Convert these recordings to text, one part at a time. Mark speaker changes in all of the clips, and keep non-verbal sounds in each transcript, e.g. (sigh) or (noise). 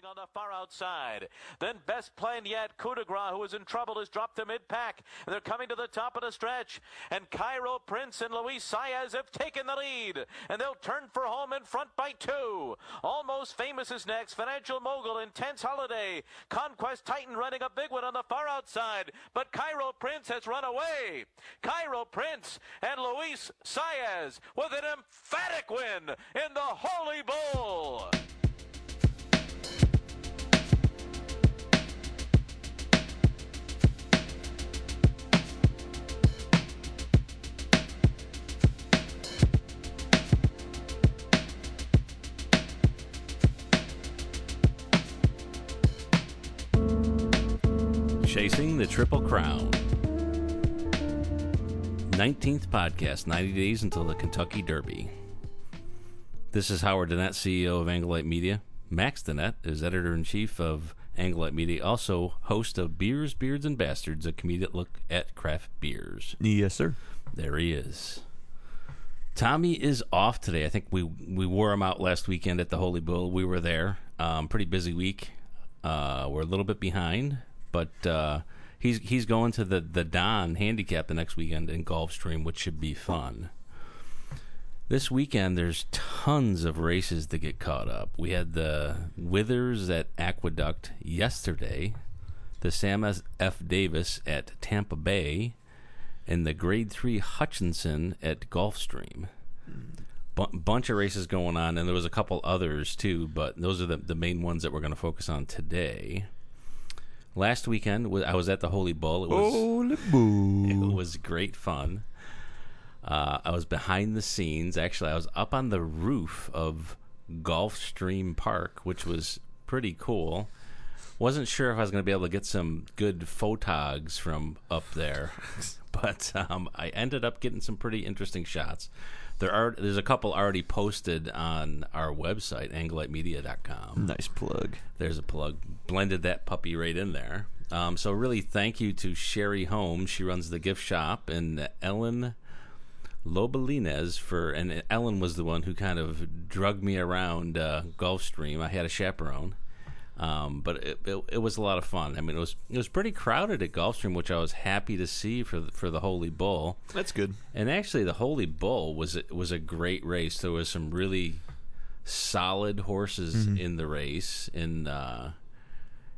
Speaker 1: moving on the far outside. Then best plan yet, Coup de Gras, who is in trouble, has dropped to mid-pack. They're coming to the top of the stretch. And Cairo Prince and Luis Saez have taken the lead. And they'll turn for home in front by two. Almost Famous is next. Financial Mogul, Intense Holiday. Conquest Titan running a big one on the far outside. But Cairo Prince has run away. Cairo Prince and Luis Saez with an emphatic win in the Holy Bull.
Speaker 2: The Triple Crown. 19th podcast, 90 days until the Kentucky Derby. This is Howard Dennett, CEO of Anglite Media. Max Dennett is editor in chief of Anglite Media, also host of Beers, Beards, and Bastards, a comedic look at craft beers.
Speaker 3: Yes, sir.
Speaker 2: There he is. Tommy is off today. I think we we wore him out last weekend at the Holy Bull. We were there. Um, pretty busy week. Uh, we're a little bit behind, but uh, he's he's going to the the Donn Handicap the next weekend in Gulfstream, which should be fun. This weekend, there's tons of races to get caught up. We had the Withers at Aqueduct yesterday, the Sam F. Davis at Tampa Bay, and the Grade 3 Hutchinson at Gulfstream. Bu- bunch of races going on, and there was a couple others too, but those are the, the main ones that we're going to focus on today. Last weekend, I was at the Holy Bull. It was
Speaker 3: Holy boo.
Speaker 2: it was great fun. Uh, I was behind the scenes. Actually, I was up on the roof of Gulfstream Park, which was pretty cool. Wasn't sure if I was going to be able to get some good photogs from up there, (laughs) but um, I ended up getting some pretty interesting shots. There are there's a couple already posted on our website, anglitemedia.com
Speaker 3: Nice plug.
Speaker 2: there's a plug. Blended that puppy right in there. Um, so really, thank you to Sherry Holmes. She runs the gift shop, and Ellen Lobalines for. And Ellen was the one who kind of drugged me around uh, Gulfstream. I had a chaperone, um, but it, it, it was a lot of fun. I mean, it was it was pretty crowded at Gulfstream, which I was happy to see for the, for the Holy Bull.
Speaker 3: That's good.
Speaker 2: And actually, the Holy Bull was was a great race. There was some really solid horses in the race, and uh,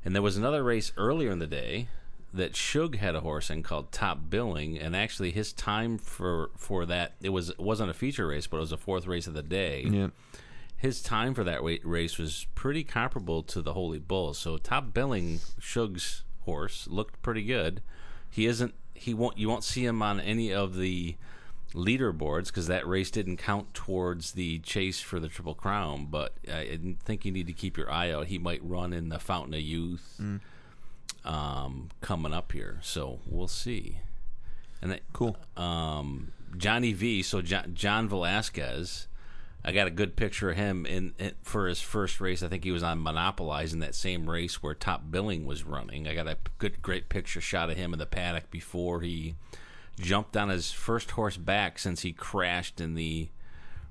Speaker 2: and there was another race earlier in the day that Shug had a horse in called Top Billing, and actually his time for for that it was it wasn't a feature race, but it was a fourth race of the day.
Speaker 3: Yeah.
Speaker 2: His time for that wa- race was pretty comparable to the Holy Bull. So Top Billing Shug's horse looked pretty good. He isn't. He won't. You won't see him on any of the leaderboards because that race didn't count towards the chase for the Triple Crown. But I think you need to keep your eye out. He might run in the Fountain of Youth um, coming up here. So we'll see. And that,
Speaker 3: Cool.
Speaker 2: um, Johnny V. So John, John Velazquez, I got a good picture of him in, in for his first race. I think he was on Monopolize in that same race where Top Billing was running. I got a good, great picture shot of him in the paddock before he jumped on his first horse back since he crashed in the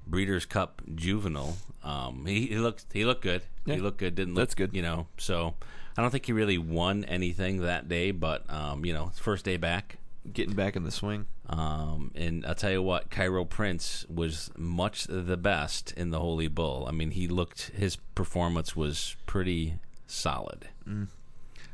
Speaker 2: Breeders' Cup Juvenile. Um, he, he looked he looked good. He looked good. Didn't look,
Speaker 3: That's good.
Speaker 2: You know, so I don't think he really won anything that day, but um, you know, first day back.
Speaker 3: Getting back in the swing.
Speaker 2: Um, and I'll tell you what, Cairo Prince was much the best in the Holy Bull. I mean, he looked, his performance was pretty solid.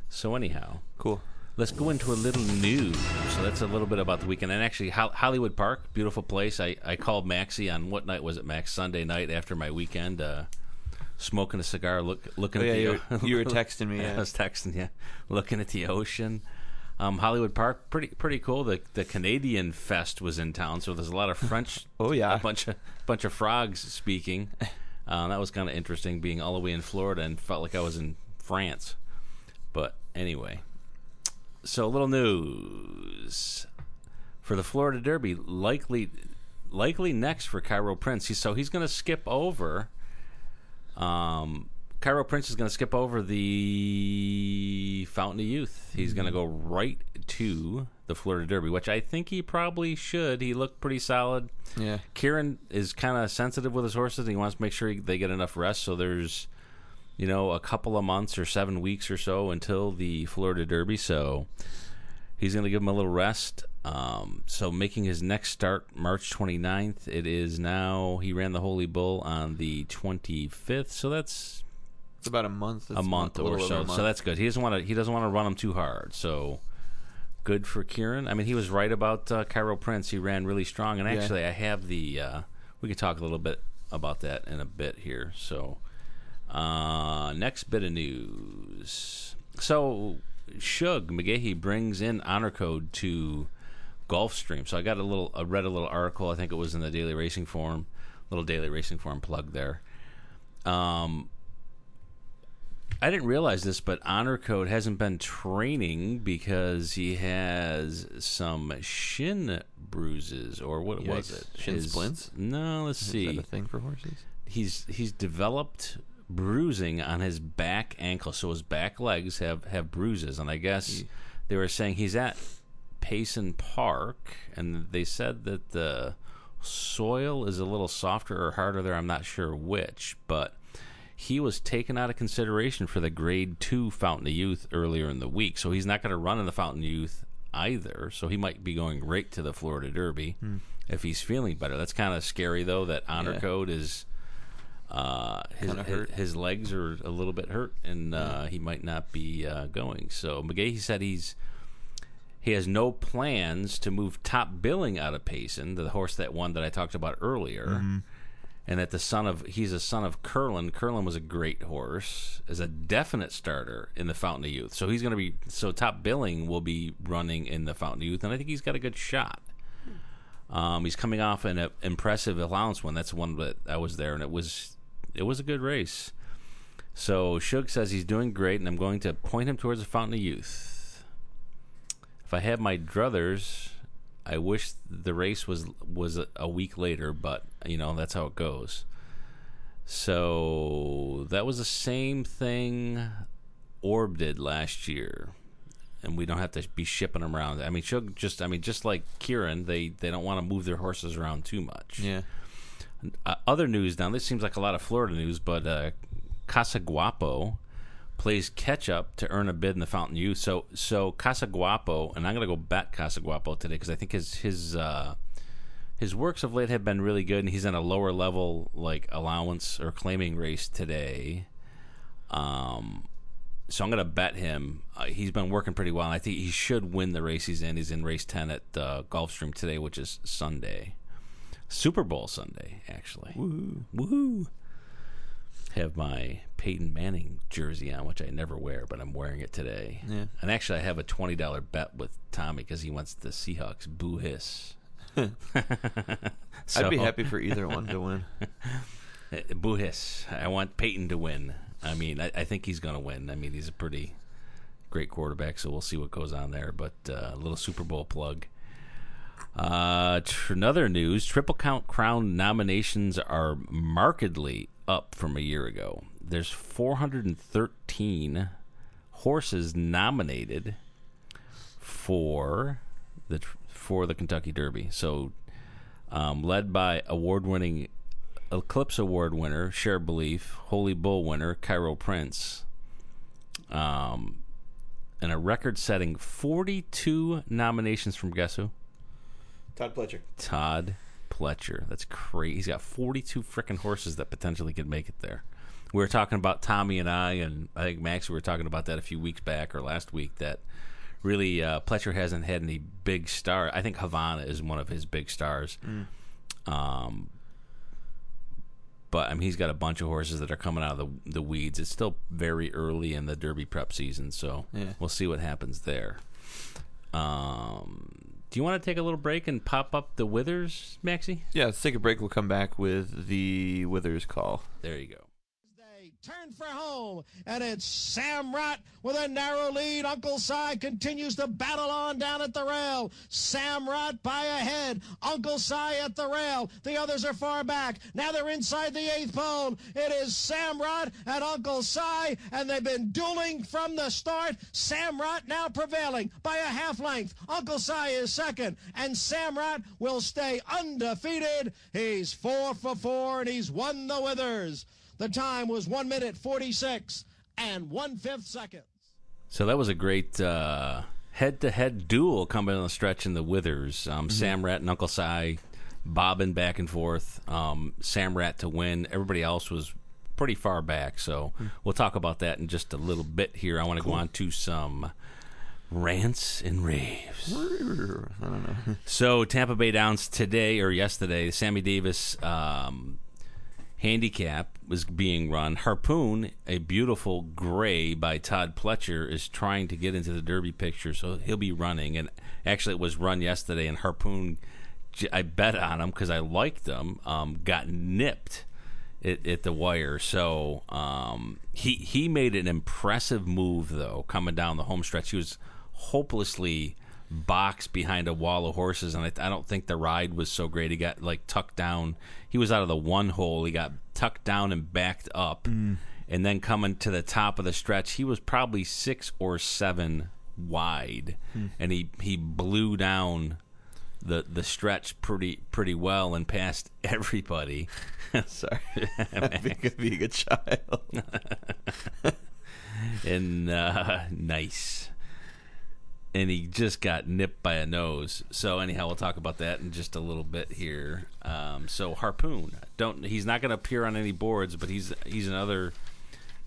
Speaker 2: So, anyhow,
Speaker 3: Cool.
Speaker 2: let's go into a little news. So, that's a little bit about the weekend. And actually, Hol- Hollywood Park, beautiful place. I, I called Maxie on what night was it, Max? Sunday night after my weekend, uh, smoking a cigar, look, looking
Speaker 3: Oh, yeah,
Speaker 2: at the
Speaker 3: you were, you were (laughs) texting me. Yeah.
Speaker 2: I was texting you, looking at the ocean. Um, Hollywood Park, pretty pretty cool. The the Canadian Fest was in town, so there's a lot of French. (laughs)
Speaker 3: Oh, yeah.
Speaker 2: a bunch of bunch of frogs speaking. (laughs) Uh, that was kind of interesting, being all the way in Florida and felt like I was in France. But anyway, so a little news for the Florida Derby. Likely, likely next for Cairo Prince. So he's going to skip over. Um, Cairo Prince is going to skip over the Fountain of Youth. He's going to go right to the Florida Derby, which I think he probably should. He looked pretty solid.
Speaker 3: Yeah.
Speaker 2: Kiaran is kind of sensitive with his horses. And he wants to make sure he, they get enough rest. So there's you know, a couple of months or seven weeks or so until the Florida Derby. So he's going to give him a little rest. Um, so making his next start March 29th. It is now, he ran the Holy Bull on the 25th. So that's
Speaker 3: It's about a month.
Speaker 2: A month or so.
Speaker 3: month.
Speaker 2: So that's good. He doesn't want to. He doesn't want to run them too hard. So good for Kiaran. I mean, he was right about uh, Cairo Prince. He ran really strong. And
Speaker 3: Yeah.
Speaker 2: actually, I have the. Uh, we could talk a little bit about that in a bit here. So uh, next bit of news. So Shug McGaughey brings in honor code to Gulfstream. So I got a little. I read a little article. I think it was in the Daily Racing Forum. Little Daily Racing Forum plug there. Um, I didn't realize this, but Honor Code hasn't been training because he has some shin bruises, or what was it?
Speaker 3: Shin splints?
Speaker 2: No, let's
Speaker 3: Is
Speaker 2: see.
Speaker 3: that a thing for horses?
Speaker 2: He's he's developed bruising on his back ankle, so his back legs have have bruises, and I guess they were saying he's at Payson Park, and they said that the soil is a little softer or harder there. I'm not sure which, but he was taken out of consideration for the Grade Two Fountain of Youth earlier in the week, so he's not going to run in the Fountain of Youth either. So he might be going right to the Florida Derby if he's feeling better. That's kind of scary though. That honor
Speaker 3: Yeah.
Speaker 2: code is. Uh, his, his his legs are a little bit hurt, and uh, he might not be uh, going. So McGaughey said he's he has no plans to move top billing out of Payson, the horse that won that I talked about earlier, and that the son of he's a son of Curlin. Curlin was a great horse, is a definite starter in the Fountain of Youth. So he's going to be so top billing will be running in the Fountain of Youth, and I think he's got a good shot. Um, he's coming off an uh, impressive allowance one. That's one that I was there, and it was it was a good race. So Shug says he's doing great, and I'm going to point him towards the Fountain of Youth. If I had my druthers, I wish the race was was a, week later, but you know that's how it goes. So that was the same thing Orb did last year, and we don't have to be shipping them around. I mean, Shug just I mean just like Kiaran, they they don't want to move their horses around too much.
Speaker 3: Yeah.
Speaker 2: Uh, other news now. This seems like a lot of Florida news, but uh, Casaguapo plays catch up to earn a bid in the Fountain Youth. So so Casaguapo, and I'm going to go bet Casaguapo today because I think his his uh, his works of late have been really good, and he's in a lower level like allowance or claiming race today. Um, so I'm going to bet him. Uh, he's been working pretty well. And I think he should win the race he's in. He's in race ten at uh, Gulfstream today, which is Sunday. Super Bowl Sunday, actually. Woohoo! Woohoo! Have my Peyton Manning jersey on, which I never wear, but I'm wearing it today.
Speaker 3: Yeah.
Speaker 2: And actually, I have a twenty dollar bet with Tommy because he wants the Seahawks. Boo hiss. (laughs)
Speaker 3: I'd be happy for either one to win.
Speaker 2: uh, (laughs) Boo hiss. I want Peyton to win. I mean, I, I think he's going to win. I mean, he's a pretty great quarterback, so we'll see what goes on there. But uh, a little Super Bowl plug. Uh, tr- another news: Triple Count Crown nominations are markedly up from a year ago. There's 413 horses nominated for the for the Kentucky Derby. So, um, led by award-winning Eclipse Award winner Share Belief, Holy Bull winner Cairo Prince, um, and a record-setting 42 nominations from guess who?
Speaker 3: Todd Pletcher.
Speaker 2: Todd Pletcher. That's crazy. He's got 42 freaking horses that potentially could make it there. We were talking about Tommy and I, and I think Max. We were talking about that a few weeks back or last week. That really uh, Pletcher hasn't had any big star. I think Havana is one of his big stars. Um, but I mean, he's got a bunch of horses that are coming out of the the weeds. It's still very early in the Derby prep season, so
Speaker 3: Yeah.
Speaker 2: we'll see what happens there. Um, do you want to take a little break and pop up the Withers, Maxie?
Speaker 3: Yeah, let's take a break. We'll come back with the Withers call.
Speaker 2: There you go.
Speaker 4: Turn for home, and it's Samrat with a narrow lead. Uncle Sigh continues to battle on down at the rail. Samrat by a head. Uncle Sigh at the rail. The others are far back. Now they're inside the eighth pole. It is Samrat and Uncle Sigh, and they've been dueling from the start. Samrat now prevailing by a half length. Uncle Sigh is second, and Samrat will stay undefeated. He's four for four, and he's won the Withers. The time was 1 minute 46 and 1 fifth seconds.
Speaker 2: So that was a great uh, head-to-head duel coming on the stretch in the Withers. Um, Samrat and Uncle Sigh bobbing back and forth. Um, Samrat to win. Everybody else was pretty far back. So we'll talk about that in just a little bit here. I want to go on to some rants and raves.
Speaker 3: I don't know. (laughs)
Speaker 2: So Tampa Bay Downs today or yesterday, Sammy Davis um, handicap was being run. Harpoon, a beautiful gray by Todd Pletcher, is trying to get into the Derby picture, so he'll be running. And actually, it was run yesterday, and Harpoon, I bet on him because I liked him. Um, got nipped at, at the wire, so um, he he made an impressive move though coming down the home stretch. He was hopelessly boxed behind a wall of horses, and I, I don't think the ride was so great. He got like tucked down. He was out of the one hole. He got tucked down and backed up, and then coming to the top of the stretch, he was probably six or seven wide, and he he blew down the the stretch pretty pretty well and passed (laughs) everybody. (laughs)
Speaker 3: Sorry. (laughs) being, a, being a child.
Speaker 2: and uh, nice. And he just got nipped by a nose. So anyhow, we'll talk about that in just a little bit here. Um, so harpoon, don't he's not going to appear on any boards, but he's he's another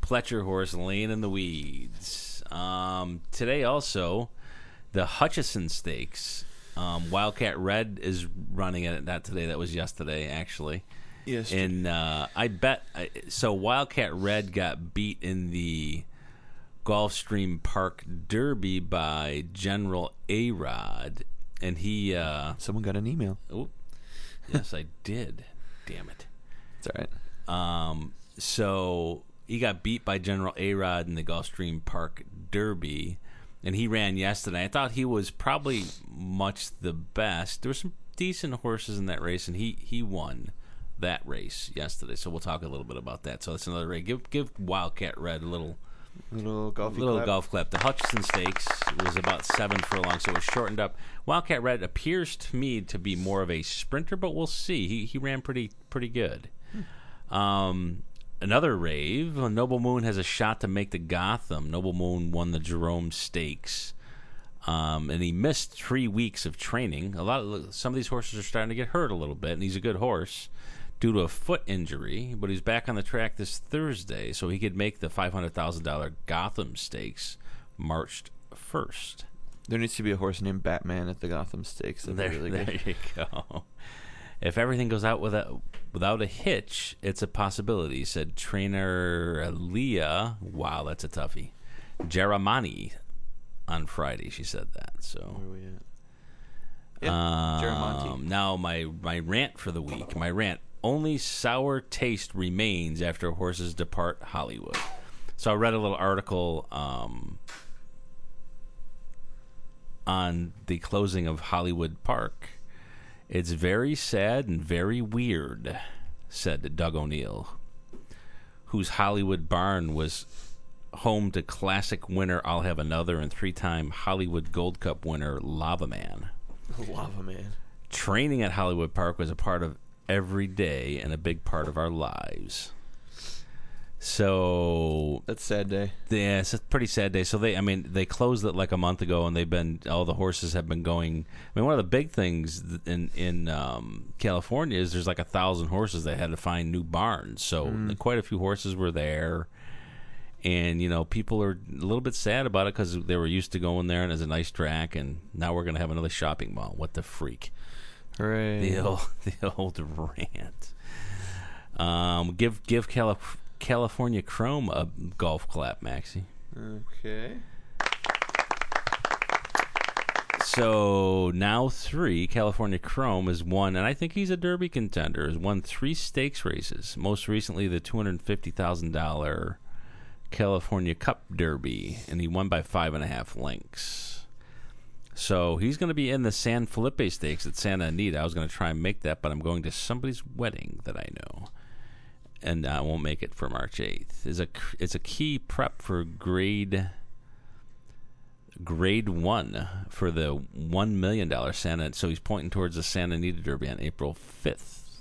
Speaker 2: Pletcher horse laying in the weeds. Um, today also, the Hutcheson Stakes. Um, Wildcat Red is running it. Not today. That was yesterday, actually.
Speaker 3: Yes.
Speaker 2: And uh, I bet I- so. Wildcat Red got beat in the Gulfstream Park Derby by General A Rod, and he. Uh,
Speaker 3: Someone got an email.
Speaker 2: oh, yes, I did. Damn it.
Speaker 3: It's all right.
Speaker 2: Um, so he got beat by General A Rod in the Gulfstream Park Derby, and he ran yesterday. I thought he was probably much the best. There were some decent horses in that race, and he he won that race yesterday. So we'll talk a little bit about that. So that's another race. Give give Wildcat Red a little
Speaker 3: Little golfy
Speaker 2: little
Speaker 3: clap.
Speaker 2: golf clap. The Hutchinson Stakes was about seven furlongs, so it was shortened up. Wildcat Red appears to me to be more of a sprinter, but we'll see. He he ran pretty pretty good. Um, another rave. Noble Moon has a shot to make the Gotham. Noble Moon won the Jerome Stakes. Um, and he missed three weeks of training. A lot of some of these horses are starting to get hurt a little bit, and he's a good horse due to a foot injury. But he's back on the track this Thursday, so he could make the five hundred thousand dollar Gotham Stakes March first.
Speaker 3: There needs to be a horse named Batman at the Gotham Stakes. That'd
Speaker 2: There,
Speaker 3: really (laughs)
Speaker 2: there
Speaker 3: good.
Speaker 2: you go. If everything goes out without without a hitch, it's a possibility," said trainer Leah. Wow, that's a toughie. Jeremani on Friday. She said that. So
Speaker 3: Where are we at? Jaramonte.
Speaker 2: um, now my my rant for the week. My rant: only sour taste remains after horses depart Hollywood. So I read a little article um, on the closing of Hollywood Park. It's very sad and very weird, said Doug O'Neill, whose Hollywood barn was home to classic winner I'll Have Another and three time Hollywood Gold Cup winner Lava Man.
Speaker 3: Lava Man.
Speaker 2: Training at Hollywood Park was a part of every day and a big part of our lives. So
Speaker 3: That's sad day.
Speaker 2: yeah, it's a pretty sad day. So they, I mean, they closed it like a month ago, and they've been all the horses have been going. I mean, one of the big things in in um, California is there's like a thousand horses that had to find new barns. So quite a few horses were there, and you know, people are a little bit sad about it because they were used to going there and it's a nice track, and now we're gonna have another shopping mall. What the freak?
Speaker 3: Hooray.
Speaker 2: The old, (laughs) the old rant. Um, give give Calif- California Chrome a golf clap, Maxie.
Speaker 3: Okay.
Speaker 2: So now three, California Chrome has won, and I think he's a Derby contender. Has won three stakes races. Most recently, the two hundred fifty thousand dollar California Cup Derby, and he won by five and a half lengths. So he's going to be in the San Felipe Stakes at Santa Anita. I was going to try and make that, but I'm going to somebody's wedding that I know, and I won't make it for March eighth. is a it's a key prep for grade grade one for the one million dollar Santa. So he's pointing towards the Santa Anita Derby on April fifth.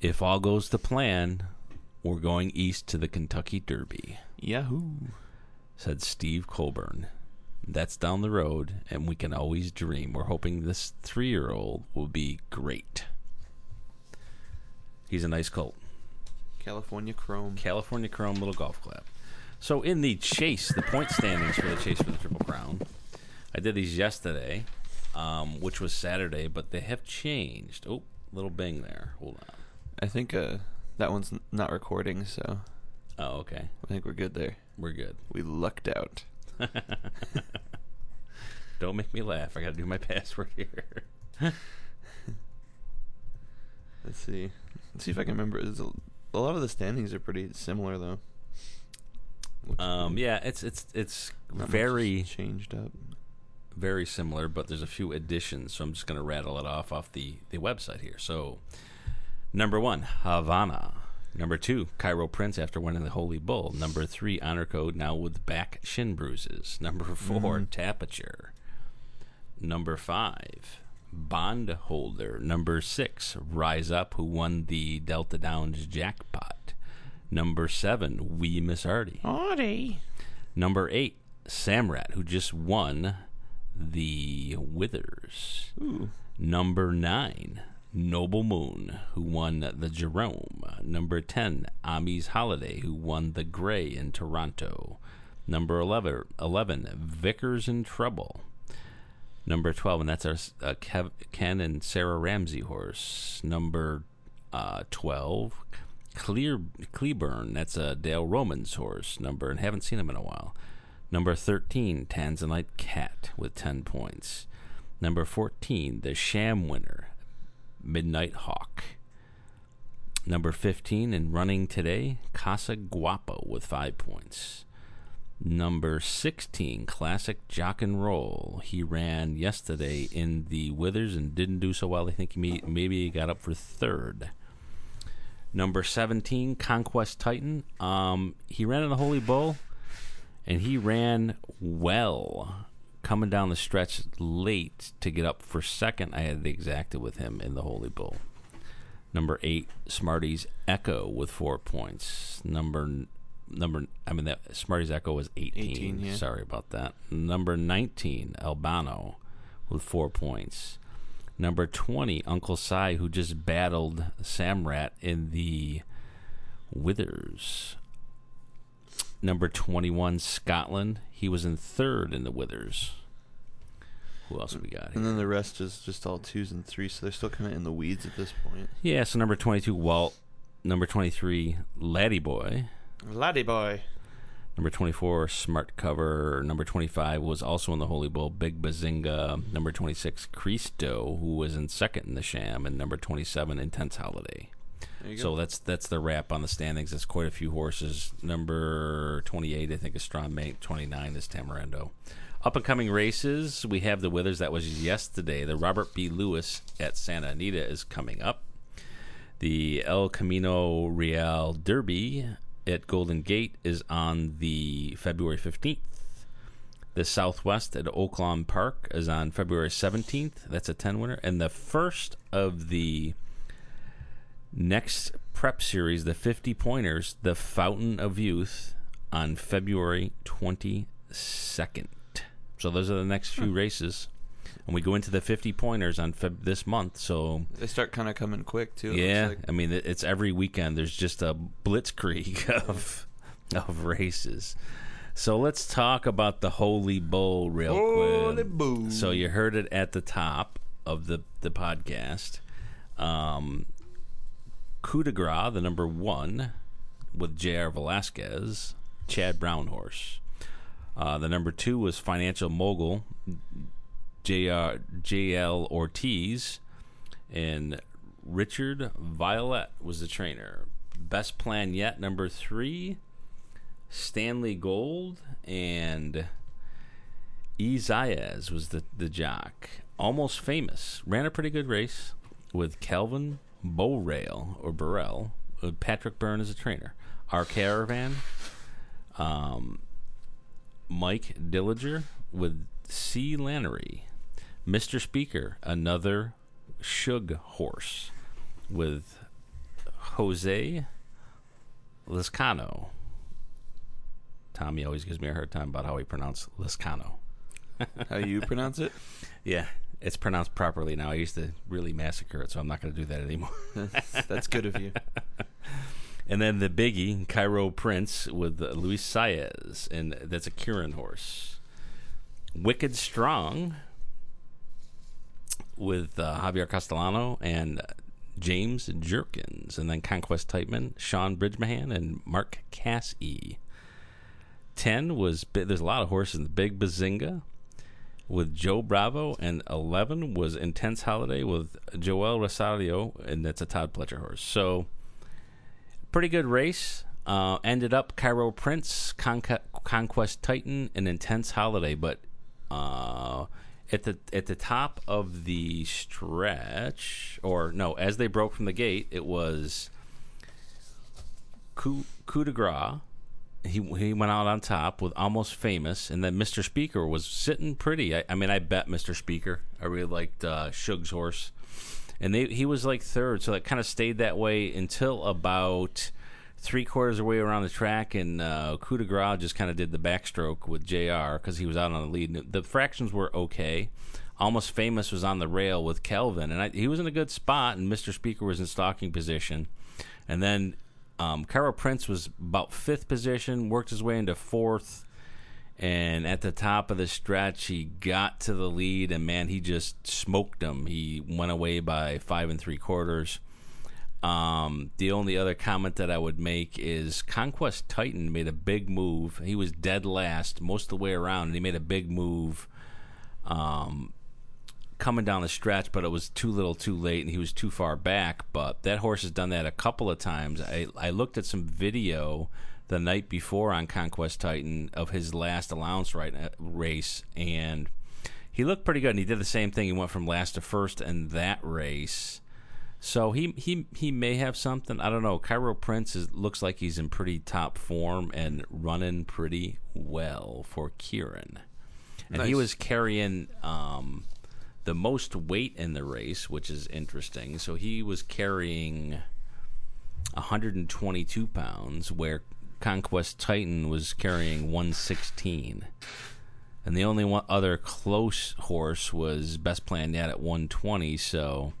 Speaker 2: If all goes to plan, we're going east to the Kentucky Derby,
Speaker 3: Yahoo!
Speaker 2: said Steve Colburn. That's down the road, and we can always dream. We're hoping this three year old will be great. He's a nice colt.
Speaker 3: California Chrome.
Speaker 2: California Chrome Little Golf Club. So in the chase, the point standings for the chase for the Triple Crown, I did these yesterday, um, which was Saturday, but they have changed. Oh, little bing there. Hold on.
Speaker 3: I think uh, that one's not recording, so
Speaker 2: Oh, okay.
Speaker 3: I think we're good there.
Speaker 2: We're good.
Speaker 3: We lucked out. (laughs)
Speaker 2: Don't make me laugh. I got to do my password here. (laughs)
Speaker 3: Let's see. Let's see if I can remember. There's a, a lot of the standings are pretty similar, though. Which
Speaker 2: Um, yeah, it's it's it's very
Speaker 3: changed up.
Speaker 2: very similar, but there's a few additions. So I'm just going to rattle it off off the the website here. So number one, Havana. Number two, Cairo Prince after winning the Holy Bull. Number three, Honor Code now with back shin bruises. Number 4 mm. Tapiture. Number five, Bond Holder. Number six, Rise Up, who won the Delta Downs jackpot. Number seven, We Miss Artie.
Speaker 3: Audie.
Speaker 2: Number eight, Samrat, who just won the Withers.
Speaker 3: Ooh.
Speaker 2: Number nine, Noble Moon, who won the Jerome. Number 10, Ami's Holiday, who won the Grey in Toronto. Number 11, 11 Vicar's in Trouble. Number 12, and that's our uh, Kev, Ken and Sarah Ramsey horse. Number uh, 12, Clear Cleburne, that's a Dale Romans horse. Number, and haven't seen him in a while. Number 13, Tanzanite Cat with 10 points. Number 14, the Sham winner, Midnight Hawk. Number 15, and running today, Casa Guapo with 5 points. Number 16, Classic Jock and Roll. He ran yesterday in the Withers and didn't do so well. I think he may, maybe he got up for third. Number 17, Conquest Titan. Um, he ran in the Holy Bull, and he ran well coming down the stretch late to get up for second. I had the exacta with him in the Holy Bull. Number eight, Smarties Echo with four points. Number number I mean that Smarties Echo was 18.
Speaker 3: 18, yeah.
Speaker 2: Sorry about that. Number 19, Albano with 4 points. Number 20, Uncle Sigh who just battled Samrat in the Withers. Number 21, Scotland. He was in third in the Withers. Who else we got here?
Speaker 3: And then the rest is just all twos and threes, so they're still kind of in the weeds at this point.
Speaker 2: Yeah, so number 22, Walt. Number 23, Laddie Boy.
Speaker 3: Laddie boy.
Speaker 2: Number 24, Smart Cover. Number 25 was also in the Holy Bull, Big Bazinga. Number 26, Cristo, who was in second in the Sham. And number 27, Intense Holiday. So that's that's the wrap on the standings. That's quite a few horses. Number 28, I think, is Strong Mate. 29 is Tamarando. Up and coming races, we have the Withers. That was yesterday. The Robert B. Lewis at Santa Anita is coming up. The El Camino Real Derby at Golden Gate is on the February 15th. The Southwest at Oaklawn Park is on February 17th. That's a 10 winner. And the first of the next prep series, the 50 pointers, the Fountain of Youth, on February 22nd. So those are the next few races. And we go into the 50 pointers on Feb- this month. So
Speaker 3: They start kind of coming quick too.
Speaker 2: yeah,
Speaker 3: like.
Speaker 2: I mean it's every weekend. There's just a blitzkrieg (laughs) of of races. So let's talk about the Holy Bull real
Speaker 3: Holy
Speaker 2: quick.
Speaker 3: Bull.
Speaker 2: So you heard it at the top of the the podcast. Um, Coup de Gras, the number one, with J.R. Velazquez, Chad Brown horse. Uh, the number two was Financial Mogul, J.R. J.L. Ortiz, and Richard Violette was the trainer. Best plan yet, number three, Stanley Gold, and E. Was the, the jock. Almost famous. Ran a pretty good race with Calvin Bowrail or Burrell. With Patrick Byrne as a trainer. Our caravan. Um, Mike Dillinger with C. Lanerie. Mr. Speaker, another Shug horse with Jose Lezcano. Tommy always gives me a hard time about how he pronounced Lezcano.
Speaker 3: How you pronounce it? (laughs)
Speaker 2: Yeah, it's pronounced properly now. I used to really massacre it, so I'm not going to do that anymore. (laughs)
Speaker 3: That's good of you. (laughs)
Speaker 2: and then the biggie, Cairo Prince with uh, Luis Saez, and that's a Kiaran horse. Wicked Strong with uh, Javier Castellano and James Jerkens, and then Conquest Titan, Sean Bridgmohan, and Mark Casse. Ten was there's a lot of horses. The Big Bazinga with Joe Bravo, and eleven was Intense Holiday with Joel Rosario, and that's a Todd Pletcher horse. So pretty good race. Uh, ended up Cairo Prince, Conquest Titan, and Intense Holiday, but uh, at the at the top of the stretch, or no, as they broke from the gate, it was coup, coup de grace. He he went out on top with almost famous, and then Mr. Speaker was sitting pretty. I, I mean, I bet Mr. Speaker. I really liked uh, Shug's horse, and they he was like third, so it kind of stayed that way until about three quarters of the way around the track, and uh, Coup de Grace just kind of did the backstroke with JR because he was out on the lead. The fractions were okay. Almost Famous was on the rail with Kelvin, and I, he was in a good spot, and Mr. Speaker was in stalking position. And then um, Cairo Prince was about fifth position, worked his way into fourth, and at the top of the stretch, he got to the lead, and man, he just smoked him. He went away by five and three quarters. Um, the only other comment that I would make is Conquest Titan made a big move. He was dead last most of the way around, and he made a big move um, coming down the stretch, but it was too little too late, and he was too far back. But that horse has done that a couple of times. I, I looked at some video the night before on Conquest Titan of his last allowance right, uh, race, and he looked pretty good. And he did the same thing. He went from last to first in that race so he he he may have something. I don't know. Cairo Prince is, looks like he's in pretty top form and running pretty well for Kiaran. And nice. he was carrying um, the most weight in the race, which is interesting. So he was carrying 122 pounds, where Conquest Titan was carrying 116. And the only one other close horse was Best Plan Yet at 120. So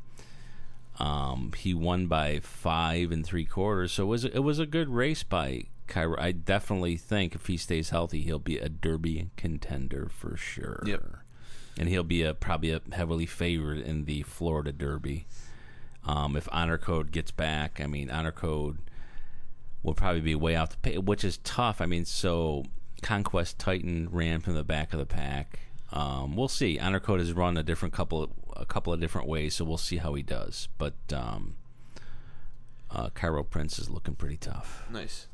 Speaker 2: um, he won by five and three quarters, so it was it was a good race by Cairo. I definitely think if he stays healthy, he'll be a Derby contender for sure.
Speaker 3: Yep.
Speaker 2: And he'll be a probably a heavily favored in the Florida Derby. Um, if Honor Code gets back, I mean Honor Code will probably be way out the pay, which is tough. I mean, so Conquest Titan ran from the back of the pack. Um, we'll see. Honor Code has run a different couple a couple of different ways, so we'll see how he does. But um, uh, Cairo Prince is looking pretty tough.
Speaker 3: Nice.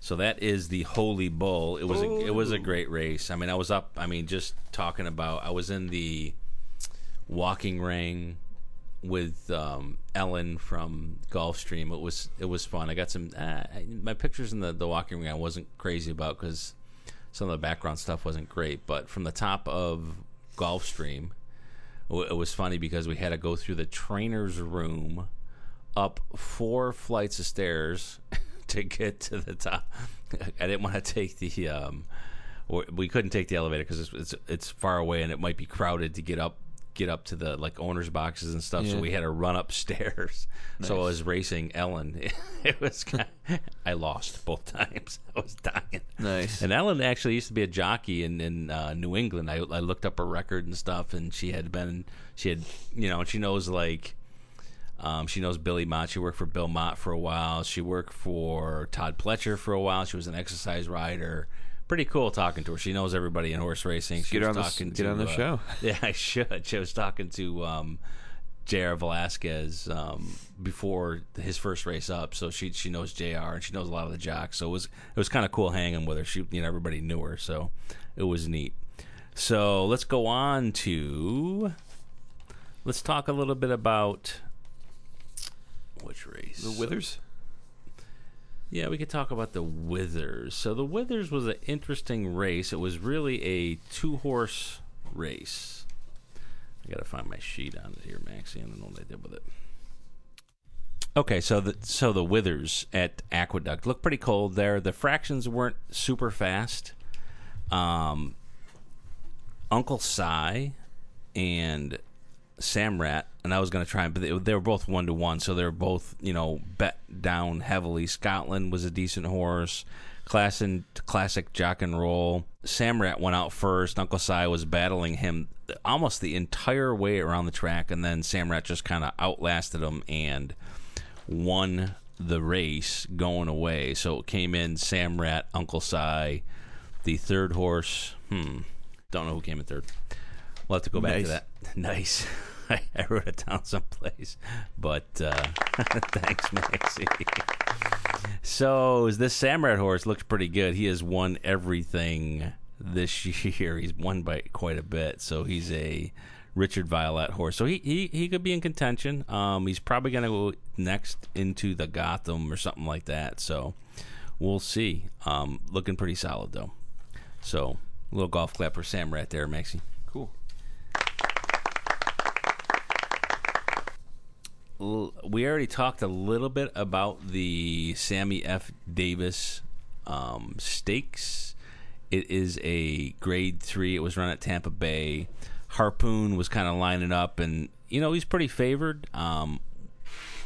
Speaker 2: So that is the Holy Bull. It was a, it was a great race. I mean, I was up. I mean, just talking about. I was in the walking ring with um, Ellen from Gulfstream. It was it was fun. I got some uh, my pictures in the the walking ring. I wasn't crazy about because some of the background stuff wasn't great. But from the top of Gulfstream, it was funny because we had to go through the trainer's room, up four flights of stairs (laughs) to get to the top. (laughs) I didn't want to take the. Um, we couldn't take the elevator because it's, it's it's far away and it might be crowded to get up get up to the like owners boxes and stuff. Yeah. So we had to run upstairs. Nice. (laughs) So I was racing Ellen. (laughs) It was kind of, I lost both times. I was dying.
Speaker 3: Nice.
Speaker 2: And Ellen actually used to be a jockey in in uh, New England. I, I looked up her record and stuff, and she had been she had you know she knows like. Um, she knows Billy Mott. She worked for Bill Mott for a while. She worked for Todd Pletcher for a while. She was an exercise rider pretty cool talking to her. She knows everybody in horse racing. She
Speaker 3: get
Speaker 2: was
Speaker 3: on
Speaker 2: talking
Speaker 3: the,
Speaker 2: to,
Speaker 3: get on the
Speaker 2: uh,
Speaker 3: show. (laughs)
Speaker 2: Yeah, I should. She was talking to um, Jr. Velazquez um, before his first race up, so she she knows Jr. and she knows a lot of the jocks. So it was it was kind of cool hanging with her. She you know everybody knew her, so it was neat. So let's go on to let's talk a little bit about which race
Speaker 3: the Withers.
Speaker 2: Yeah, we could talk about the Withers. So the Withers was an interesting race. It was really a two-horse race. I got to find my sheet on it here, Maxie. I don't know what I did with it. Okay, so the so the withers at Aqueduct looked pretty cold there. The fractions weren't super fast. Um, Uncle Sigh and Samrat, and I was going to try, but they, they were both one to one, so they were both you know bet down heavily. Scotland was a decent horse. Class and classic jock and roll. Samrat went out first. Uncle Sigh was battling him almost the entire way around the track, and then Samrat just kind of outlasted him and won the race going away. So it came in Samrat, Uncle Sigh, the third horse. Hmm, don't know who came in third. We'll have to go back
Speaker 3: Nice.
Speaker 2: to that. (laughs) Nice. I, (laughs) I wrote it down someplace, but uh, (laughs) thanks, Maxie. So this Samrat horse looks pretty good. He has won everything this (laughs) year. He's won by quite a bit. So he's a Richard Violette horse. So he he, he could be in contention. Um, he's probably going to go next into the Gotham or something like that. So we'll see. Um, looking pretty solid though. So a little golf clap for Samrat there, Maxie.
Speaker 3: Cool.
Speaker 2: We already talked a little bit about the Sammy F. Davis um, stakes. It is a grade three. It was run at Tampa Bay. Harpoon was kind of lining up, and you know he's pretty favored. Um,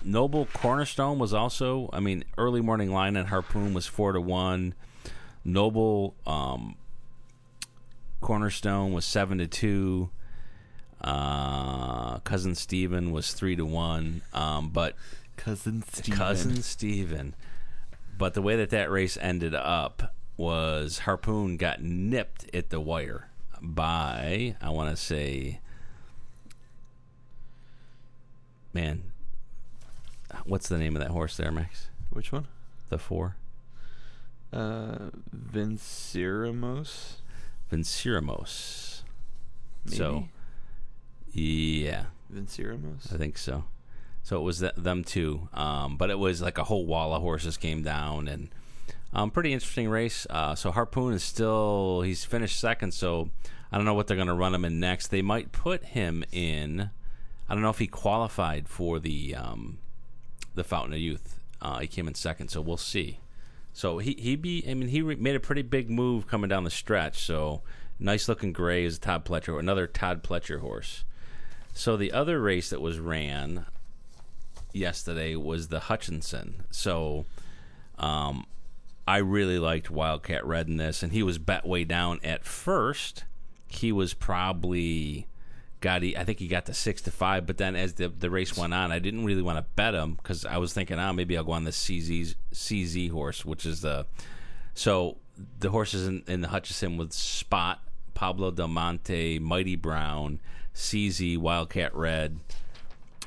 Speaker 2: Noble Cornerstone was also, I mean, early morning line at Harpoon was four to one. Noble um, Cornerstone was seven to two. Uh, cousin Steven was three to one. Um, but
Speaker 3: Cousin Steven.
Speaker 2: cousin Steven. But the way that that race ended up was Harpoon got nipped at the wire by I want to say, man, what's the name of that horse there, Max?
Speaker 3: Which one?
Speaker 2: The four,
Speaker 3: Uh, Vinceremos.
Speaker 2: Vinceremos.
Speaker 3: Maybe?
Speaker 2: So, yeah,
Speaker 3: Vinceremos.
Speaker 2: I think so. So it was th- them two, um, but it was like a whole wall of horses came down, and um, pretty interesting race. Uh, so Harpoon is still he's finished second, so I don't know what they're going to run him in next. They might put him in. I don't know if he qualified for the um, the Fountain of Youth. Uh, he came in second, so we'll see. So he he be I mean he re- made a pretty big move coming down the stretch. So nice looking gray is Todd Pletcher, another Todd Pletcher horse. So the other race that was ran yesterday was the Hutchinson. So um, I really liked Wildcat Red in this, and he was bet way down at first. He was probably got. He, I think he got to six to five, but then as the the race went on, I didn't really want to bet him because I was thinking, oh, maybe I'll go on the CZ CZ horse, which is the so the horses in, in the Hutchinson with Spot, Pablo Del Monte, Mighty Brown, CZ, Wildcat Red,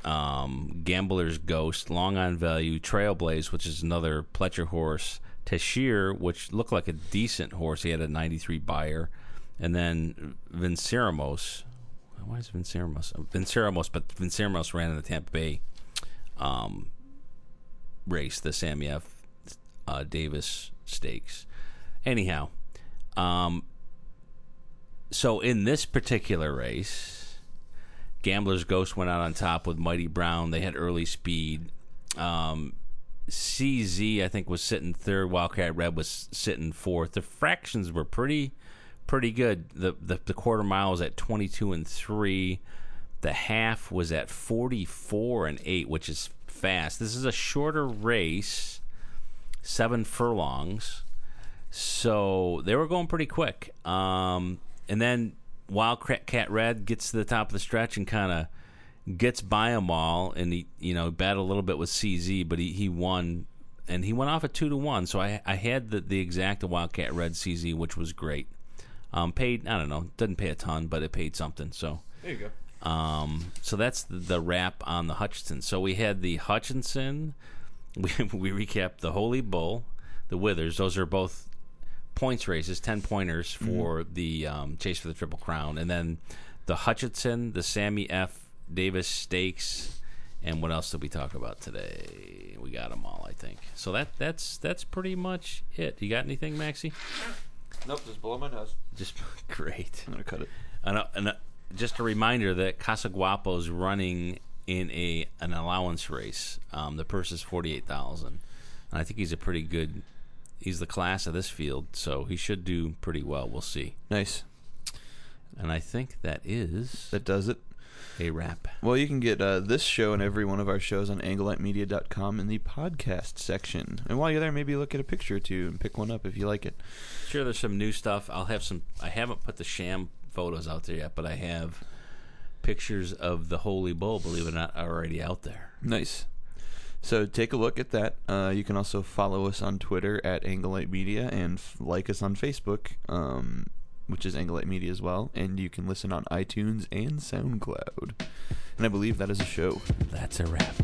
Speaker 2: um, Gambler's Ghost, Long on Value, Trailblaze, which is another Pletcher horse, Tashir, which looked like a decent horse. He had a 93 Beyer. And then Vinceremos. Why is Vinceremos? Vinceremos, but Vinceremos ran in the Tampa Bay um, race, the Sammy F. Uh, Davis Stakes. Anyhow, um, so in this particular race, Gambler's Ghost went out on top with Mighty Brown. They had early speed. Um, CZ, I think, was sitting third. Wildcat Red was sitting fourth. The fractions were pretty, pretty good. The the, the quarter mile was at twenty two and three. The half was at forty four and eight, which is fast. This is a shorter race, seven furlongs. So they were going pretty quick. Um, and then Wildcat Red gets to the top of the stretch and kind of gets by them all, and he you know battled a little bit with CZ, but he, he won, and he went off at two to one. So I I had the the exact Wildcat Red CZ, which was great. Um, paid I don't know, doesn't pay a ton, but it paid something. So
Speaker 3: There you go.
Speaker 2: um, so that's the, the wrap on the Hutchinson. So we had the Hutchinson. (laughs) We we recapped the Holy Bull, the Withers. Those are both points races, ten pointers for the um, chase for the Triple Crown, and then the Hutchinson, the Sammy F. Davis Stakes, and what else did we talk about today? We got them all, I think. So that that's that's pretty much it. You got anything, Maxie?
Speaker 3: Nope, just blow my nose.
Speaker 2: Just (laughs) great.
Speaker 3: I'm gonna cut it.
Speaker 2: And, uh, and uh, just a reminder that Casa Guapo's running in a an allowance race. Um, the purse is forty eight thousand, and I think he's a pretty good. He's the class of this field, so he should do pretty well. We'll see.
Speaker 3: Nice.
Speaker 2: And I think that is
Speaker 3: That does it.
Speaker 2: a wrap.
Speaker 3: Well, you can get uh, this show and every one of our shows on anglelightmedia.com in the podcast section. And while you're there, maybe look at a picture or two and pick one up if you like it.
Speaker 2: Sure, there's some new stuff. I'll have some. I haven't put the sham photos out there yet, but I have pictures of the Holy Bull. Believe it or not, already out there.
Speaker 3: Nice. So take a look at that. Uh, you can also follow us on Twitter at Anglelight Media and f- like us on Facebook, um, which is Anglelight Media as well. And you can listen on iTunes and SoundCloud. And I believe that is a show.
Speaker 2: That's a wrap.